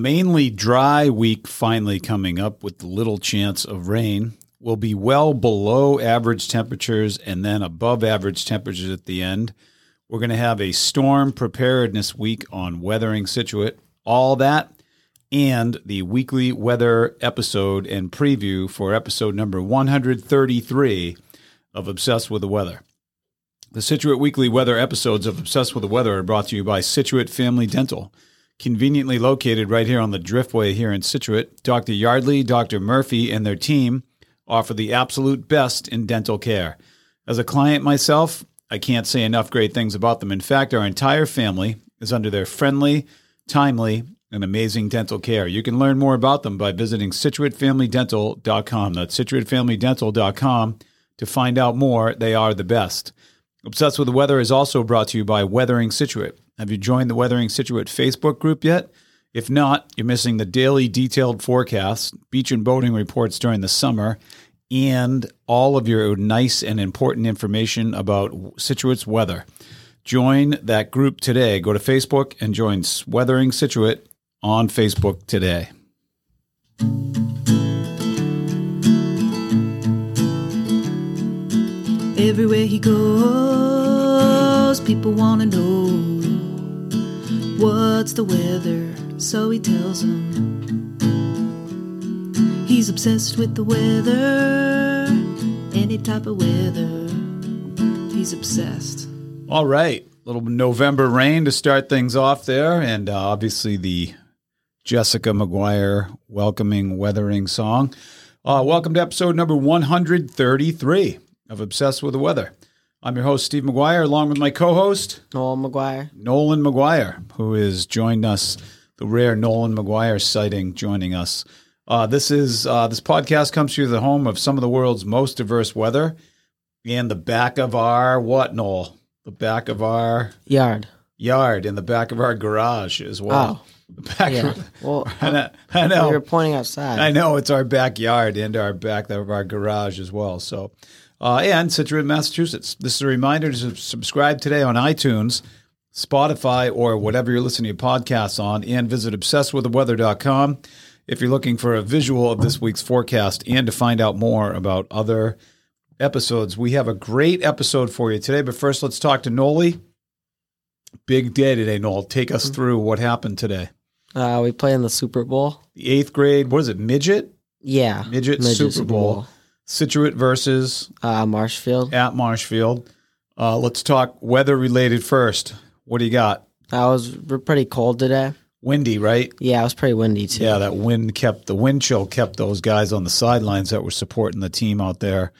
Mainly dry week finally coming up with little chance of rain. We'll be well below average temperatures and then above average temperatures at the end. We're going to have a storm preparedness week on Weathering Scituate. All that and the weekly weather episode and preview for episode number 133 of Obsessed with the Weather. The Scituate Weekly Weather episodes of Obsessed with the Weather are brought to you by Scituate Family Dental. Conveniently located right here on the Driftway here in Scituate, Dr. Yardley, Dr. Murphy, and their team offer the absolute best in dental care. As a client myself, I can't say enough great things about them. In fact, our entire family is under their friendly, timely, and amazing dental care. You can learn more about them by visiting ScituateFamilyDental.com. That's ScituateFamilyDental.com to find out more. They are the best. Obsessed with the Weather is also brought to you by Weathering Scituate. Have you joined the Weathering Scituate Facebook group yet? If not, you're missing the daily detailed forecasts, beach and boating reports during the summer, and all of your nice and important information about Scituate's weather. Join that group today. Go to Facebook and join Weathering Scituate on Facebook today. Everywhere he goes, people want to know what's the weather, so he tells him. He's obsessed with the weather, any type of weather. He's obsessed. All right. Little November rain to start things off there. And uh, obviously the Jessica McGuire welcoming weathering song. Uh, welcome to episode number 133 of Obsessed with the Weather. I'm your host, Steve McGuire, along with my co host, Noel McGuire. Nolan McGuire, who has joined us, the rare Nolan McGuire sighting joining us. Uh, this is uh, this podcast comes to the home of some of the world's most diverse weather and the back of our what, Noel? The back of our Yard. yard, in the back of our garage as well. Oh, back yeah. Well, I know, I know. we were pointing outside. I know it's our backyard and our back of our garage as well. So, uh, and Scituate, Massachusetts. This is a reminder to subscribe today on iTunes, Spotify, or whatever you're listening to podcasts on, and visit obsessedwiththeweather.com if you're looking for a visual of this week's forecast and to find out more about other episodes. We have a great episode for you today, but first let's talk to Noli. Big day today, Noel. Take us through what happened today. Uh, we played in the Super Bowl. The eighth grade, what is it, midget? Yeah. Midget Super Bowl. Scituate versus Uh, Marshfield. at Marshfield. Uh, let's talk weather related first. What do you got? That was pretty cold today. Windy, right? Yeah, it was pretty windy too. Yeah, that wind kept the wind chill kept those guys on the sidelines that were supporting the team out there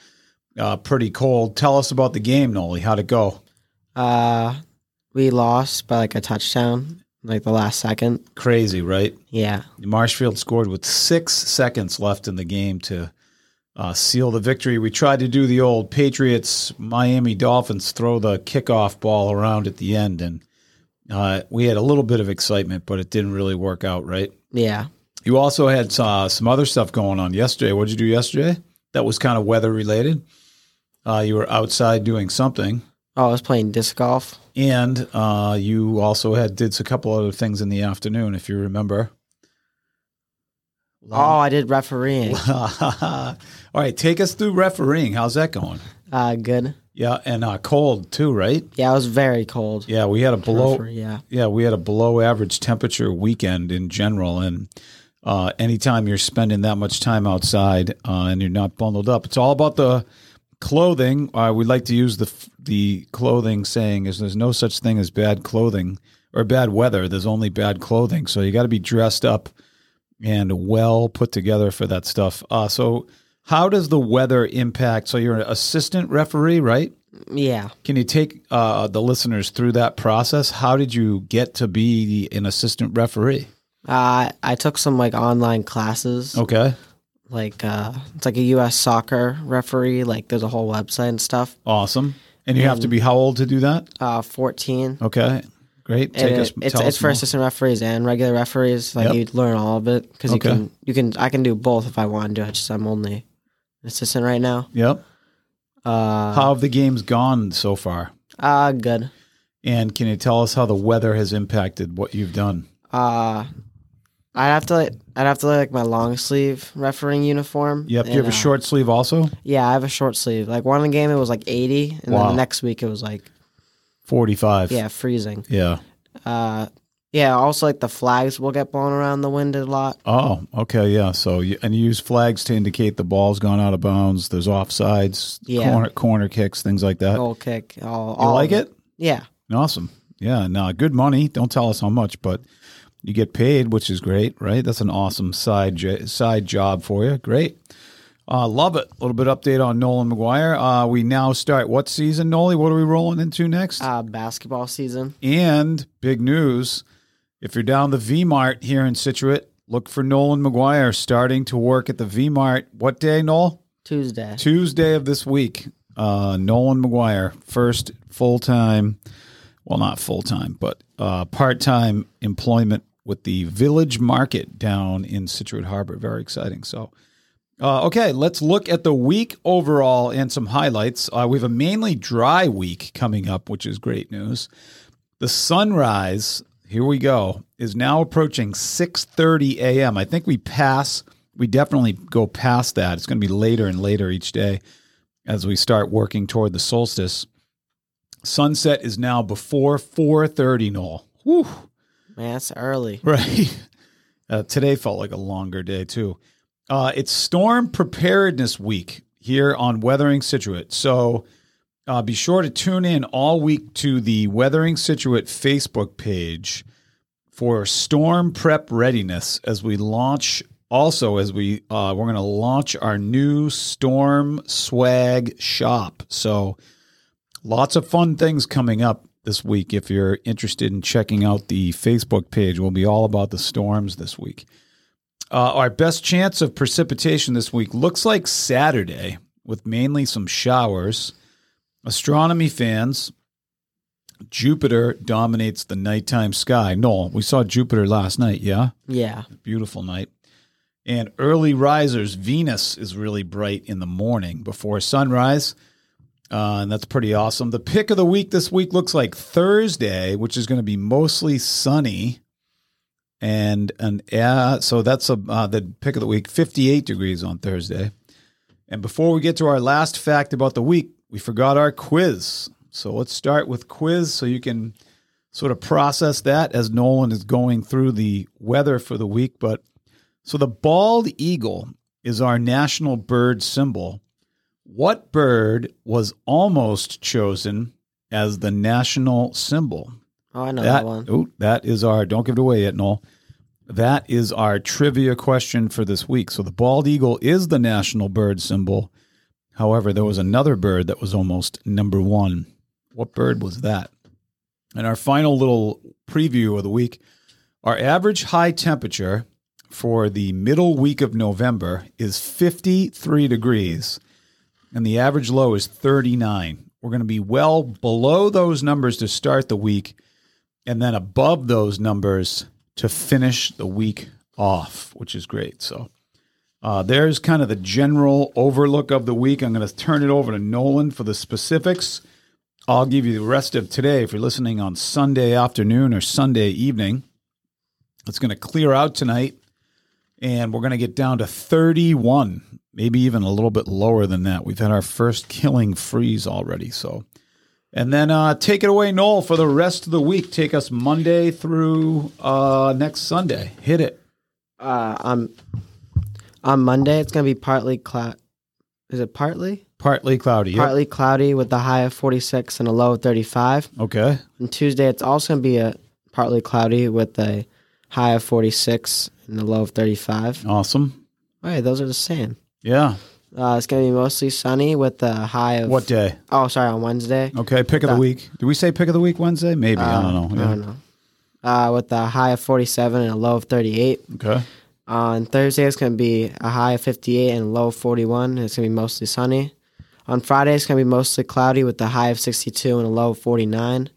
uh, pretty cold. Tell us about the game, Noli. How'd it go? Uh, we lost by like a touchdown, like the last second. Crazy, right? Yeah. Marshfield scored with six seconds left in the game to uh, seal the victory. We tried to do the old Patriots Miami Dolphins throw the kickoff ball around at the end, and uh, we had a little bit of excitement, but it didn't really work out, right? Yeah. You also had uh, some other stuff going on yesterday. What did you do yesterday? That was kind of weather related. Uh, you were outside doing something, Oh, I was playing disc golf. and uh, you also had did a couple other things in the afternoon, if you remember. Oh, I did refereeing. All right, take us through refereeing. How's that going? Uh, good. Yeah, and uh, cold too, right? Yeah, it was very cold. Yeah, we had a below. Referee, yeah. Yeah, we had a below average temperature weekend in general, and uh, anytime you're spending that much time outside uh, and you're not bundled up, it's all about the clothing. Uh, we like to use the f- the clothing saying is there's no such thing as bad clothing or bad weather. There's only bad clothing. So you got to be dressed up and well put together for that stuff. Uh, so how does the weather impact? So you're an assistant referee, right? Yeah. Can you take uh, the listeners through that process? How did you get to be an assistant referee? Uh, I took some like online classes. Okay, Like uh, it's like a U.S. soccer referee. Like there's a whole website and stuff. awesome. And you have to be how old to do that? Uh, 14. Okay, great. Take And us. it- it's it's us for more. assistant referees and regular referees. Like Yep. you learn all of it because Okay. you can you can I can do both if I want to. I just I'm only an assistant right now. Yep. Uh, How have the games gone so far? uh good. And can you tell us how the weather has impacted what you've done? Uh, I'd have to like, I'd have to like my long sleeve refereeing uniform. Yep. Do you have a uh, short sleeve also? Yeah, I have a short sleeve. Like one game it was like eighty, and Wow. then the next week it was like 45. yeah freezing. Yeah. Uh, yeah. Also like the flags will get blown around the wind a lot. Oh, okay. Yeah. So, you, and you use flags to indicate the ball's gone out of bounds. There's offsides, Yeah. corner, corner kicks, things like that. Goal kick. All, you all like of it? Yeah. Awesome. Yeah. No, good money. Don't tell us how much, but you get paid, which is great, right? That's an awesome side j- side job for you. Great. Uh, love it. A little bit update on Nolan McGuire. Uh, we now start what season, Noli? What are we rolling into next? Uh, basketball season. And big news if you're down the V Mart here in Scituate, look for Nolan McGuire starting to work at the V Mart. What day, Noel? Tuesday. Tuesday of this week. Uh, Nolan McGuire, first full time, well, not full time, but uh, part time employment with the Village Market down in Scituate Harbor. Very exciting. So, uh, okay, let's look at the week overall and some highlights. Uh, we have a mainly dry week coming up, which is great news. The sunrise, here we go, is now approaching 6:30 a.m. I think we pass we definitely go past that. It's going to be later and later each day as we start working toward the solstice. Sunset is now before 4:30 Noel. Whew. Man, that's early. Right. Uh, today felt like a longer day too. Uh, it's Storm Preparedness Week here on Weathering Scituate. So uh, be sure to tune in all week to the Weathering Scituate Facebook page for storm prep readiness as we launch. Also, as we uh, we're going to launch our new storm swag shop. So lots of fun things coming up this week. If you're interested in checking out the Facebook page, we'll be all about the storms this week. Uh, our best chance of precipitation this week looks like Saturday, with mainly some showers. Astronomy fans, Jupiter dominates the nighttime sky. Noel, we saw Jupiter last night, yeah? Yeah. Beautiful night. And early risers, Venus is really bright in the morning before sunrise. Uh, and that's pretty awesome. The pick of the week this week looks like Thursday, which is going to be mostly sunny. And and uh, so that's a, uh, the pick of the week, 58 degrees on Thursday. And before we get to our last fact about the week, we forgot our quiz. So let's start with quiz so you can sort of process that as Nolan is going through the weather for the week. But so the bald eagle is our national bird symbol. What bird was almost chosen as the national symbol? Oh, I know that, That, one. oh, that is our, don't give it away yet, Noel. That is our trivia question for this week. So the bald eagle is the national bird symbol. However, there was another bird that was almost number one. What bird was that? And our final little preview of the week our average high temperature for the middle week of November is 53 degrees, and the average low is 39. We're going to be well below those numbers to start the week, and then above those numbers to finish the week off, which is great. So, uh, there's kind of the general overlook of the week. I'm going to turn it over to Nolan for the specifics. I'll give you the rest of today if you're listening on Sunday afternoon or Sunday evening. It's going to clear out tonight, and we're going to get down to 31, maybe even a little bit lower than that. We've had our first killing freeze already. So, and then uh, take it away, Noel, for the rest of the week. Take us Monday through uh, next Sunday. Hit it. Uh, on on Monday, it's gonna be partly cloud. Is it partly? Partly cloudy. Yep. Partly cloudy with a high of 46 and a low of 35. Okay. On Tuesday, it's also gonna be a partly cloudy with a high of 46 and a low of 35. Awesome. All right, those are the same. Yeah. Uh, it's gonna be mostly sunny with a high of What day? Oh, sorry, on Wednesday. Okay. Pick of the That- week. Did we say pick of the week Wednesday? Maybe. I don't know. I don't know. Uh, with a high of 47 and a low of 38. Okay. On Thursday, it's going to be a high of 58 and a low of 41. It's going to be mostly sunny. On Friday, it's going to be mostly cloudy with a high of 62 and a low of 49.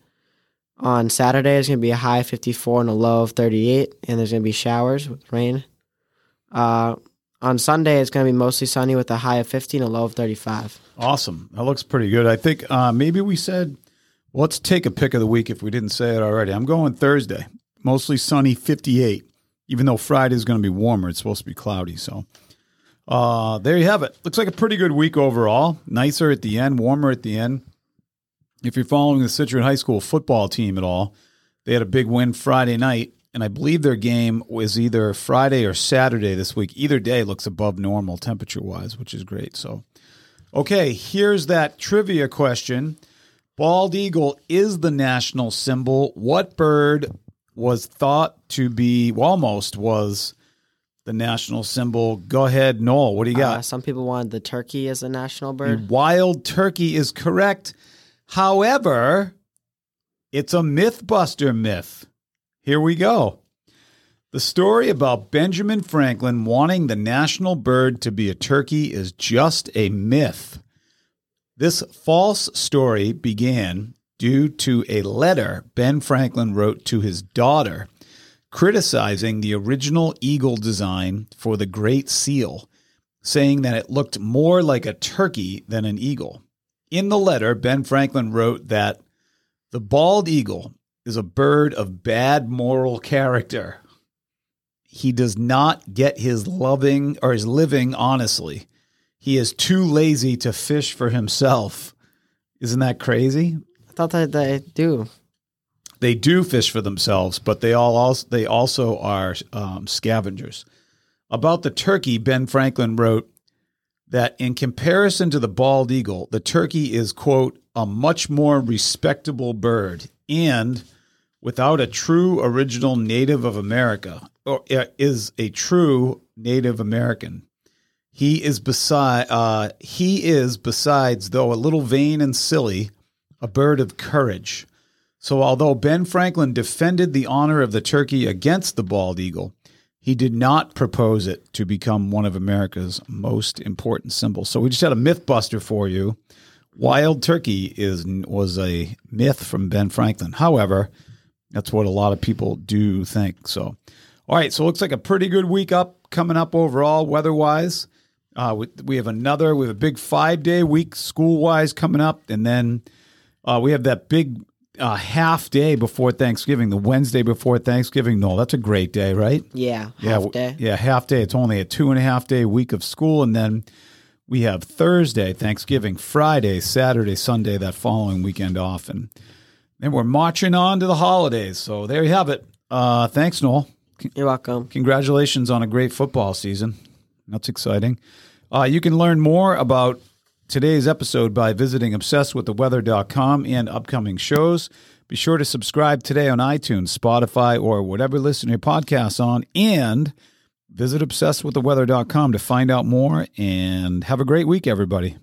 On Saturday, it's going to be a high 54 and a low of 38, and there's going to be showers with rain. Uh, on Sunday, it's going to be mostly sunny with a high of 50 and a low of 35. Awesome. That looks pretty good. I think uh, maybe we said, let's take a pick of the week if we didn't say it already. I'm going Thursday. Mostly sunny, 58. even though Friday is going to be warmer, it's supposed to be cloudy. So uh, there you have it. Looks like a pretty good week overall. Nicer at the end, warmer at the end. If you're following the Scituate High School football team at all, they had a big win Friday night, and I believe their game was either Friday or Saturday this week. Either day looks above normal temperature wise, which is great. So, okay, here's that trivia question. Bald eagle is the national symbol. What bird was thought to be, well, almost was the national symbol? Go ahead, Noel. What do you got? Uh, some people wanted the turkey as a national bird. Wild turkey is correct. However, it's a Mythbuster myth. Here we go. The story about Benjamin Franklin wanting the national bird to be a turkey is just a myth. This false story began due to a letter Ben Franklin wrote to his daughter criticizing the original eagle design for the Great Seal, saying that it looked more like a turkey than an eagle. In the letter, Ben Franklin wrote that the bald eagle is a bird of bad moral character. He does not get his loving or his living honestly. He is too lazy to fish for himself. Isn't that crazy? I thought that they do. They do fish for themselves, but they all also they also are um, scavengers. About the turkey, Ben Franklin wrote that in comparison to the bald eagle, the turkey is quote a much more respectable bird and without a true original native of America or uh, is a true Native American. He is beside uh, he is besides though a little vain and silly, a bird of courage. So although Ben Franklin defended the honor of the turkey against the bald eagle, he did not propose it to become one of America's most important symbols. So we just had a myth buster for you. Wild turkey is was a myth from Ben Franklin. However, that's what a lot of people do think. So, all right. So it looks like a pretty good week up coming up overall, weather wise. Uh, we, we have another, we have a big five day week school wise coming up. And then uh, we have that big uh, half day before Thanksgiving, the Wednesday before Thanksgiving. No, that's a great day, right? Yeah, yeah, half w- day. Yeah, half day. It's only a two and a half day week of school. And then we have Thursday, Thanksgiving, Friday, Saturday, Sunday, that following weekend off. And then we're marching on to the holidays. So there you have it. Uh, thanks, Noel. You're welcome. Congratulations on a great football season. That's exciting. Uh, you can learn more about today's episode by visiting obsessedwiththeweather.com and upcoming shows. Be sure to subscribe today on iTunes, Spotify, or whatever listen your podcasts on, and visit obsessedwiththeweather.com to find out more. And have a great week, everybody.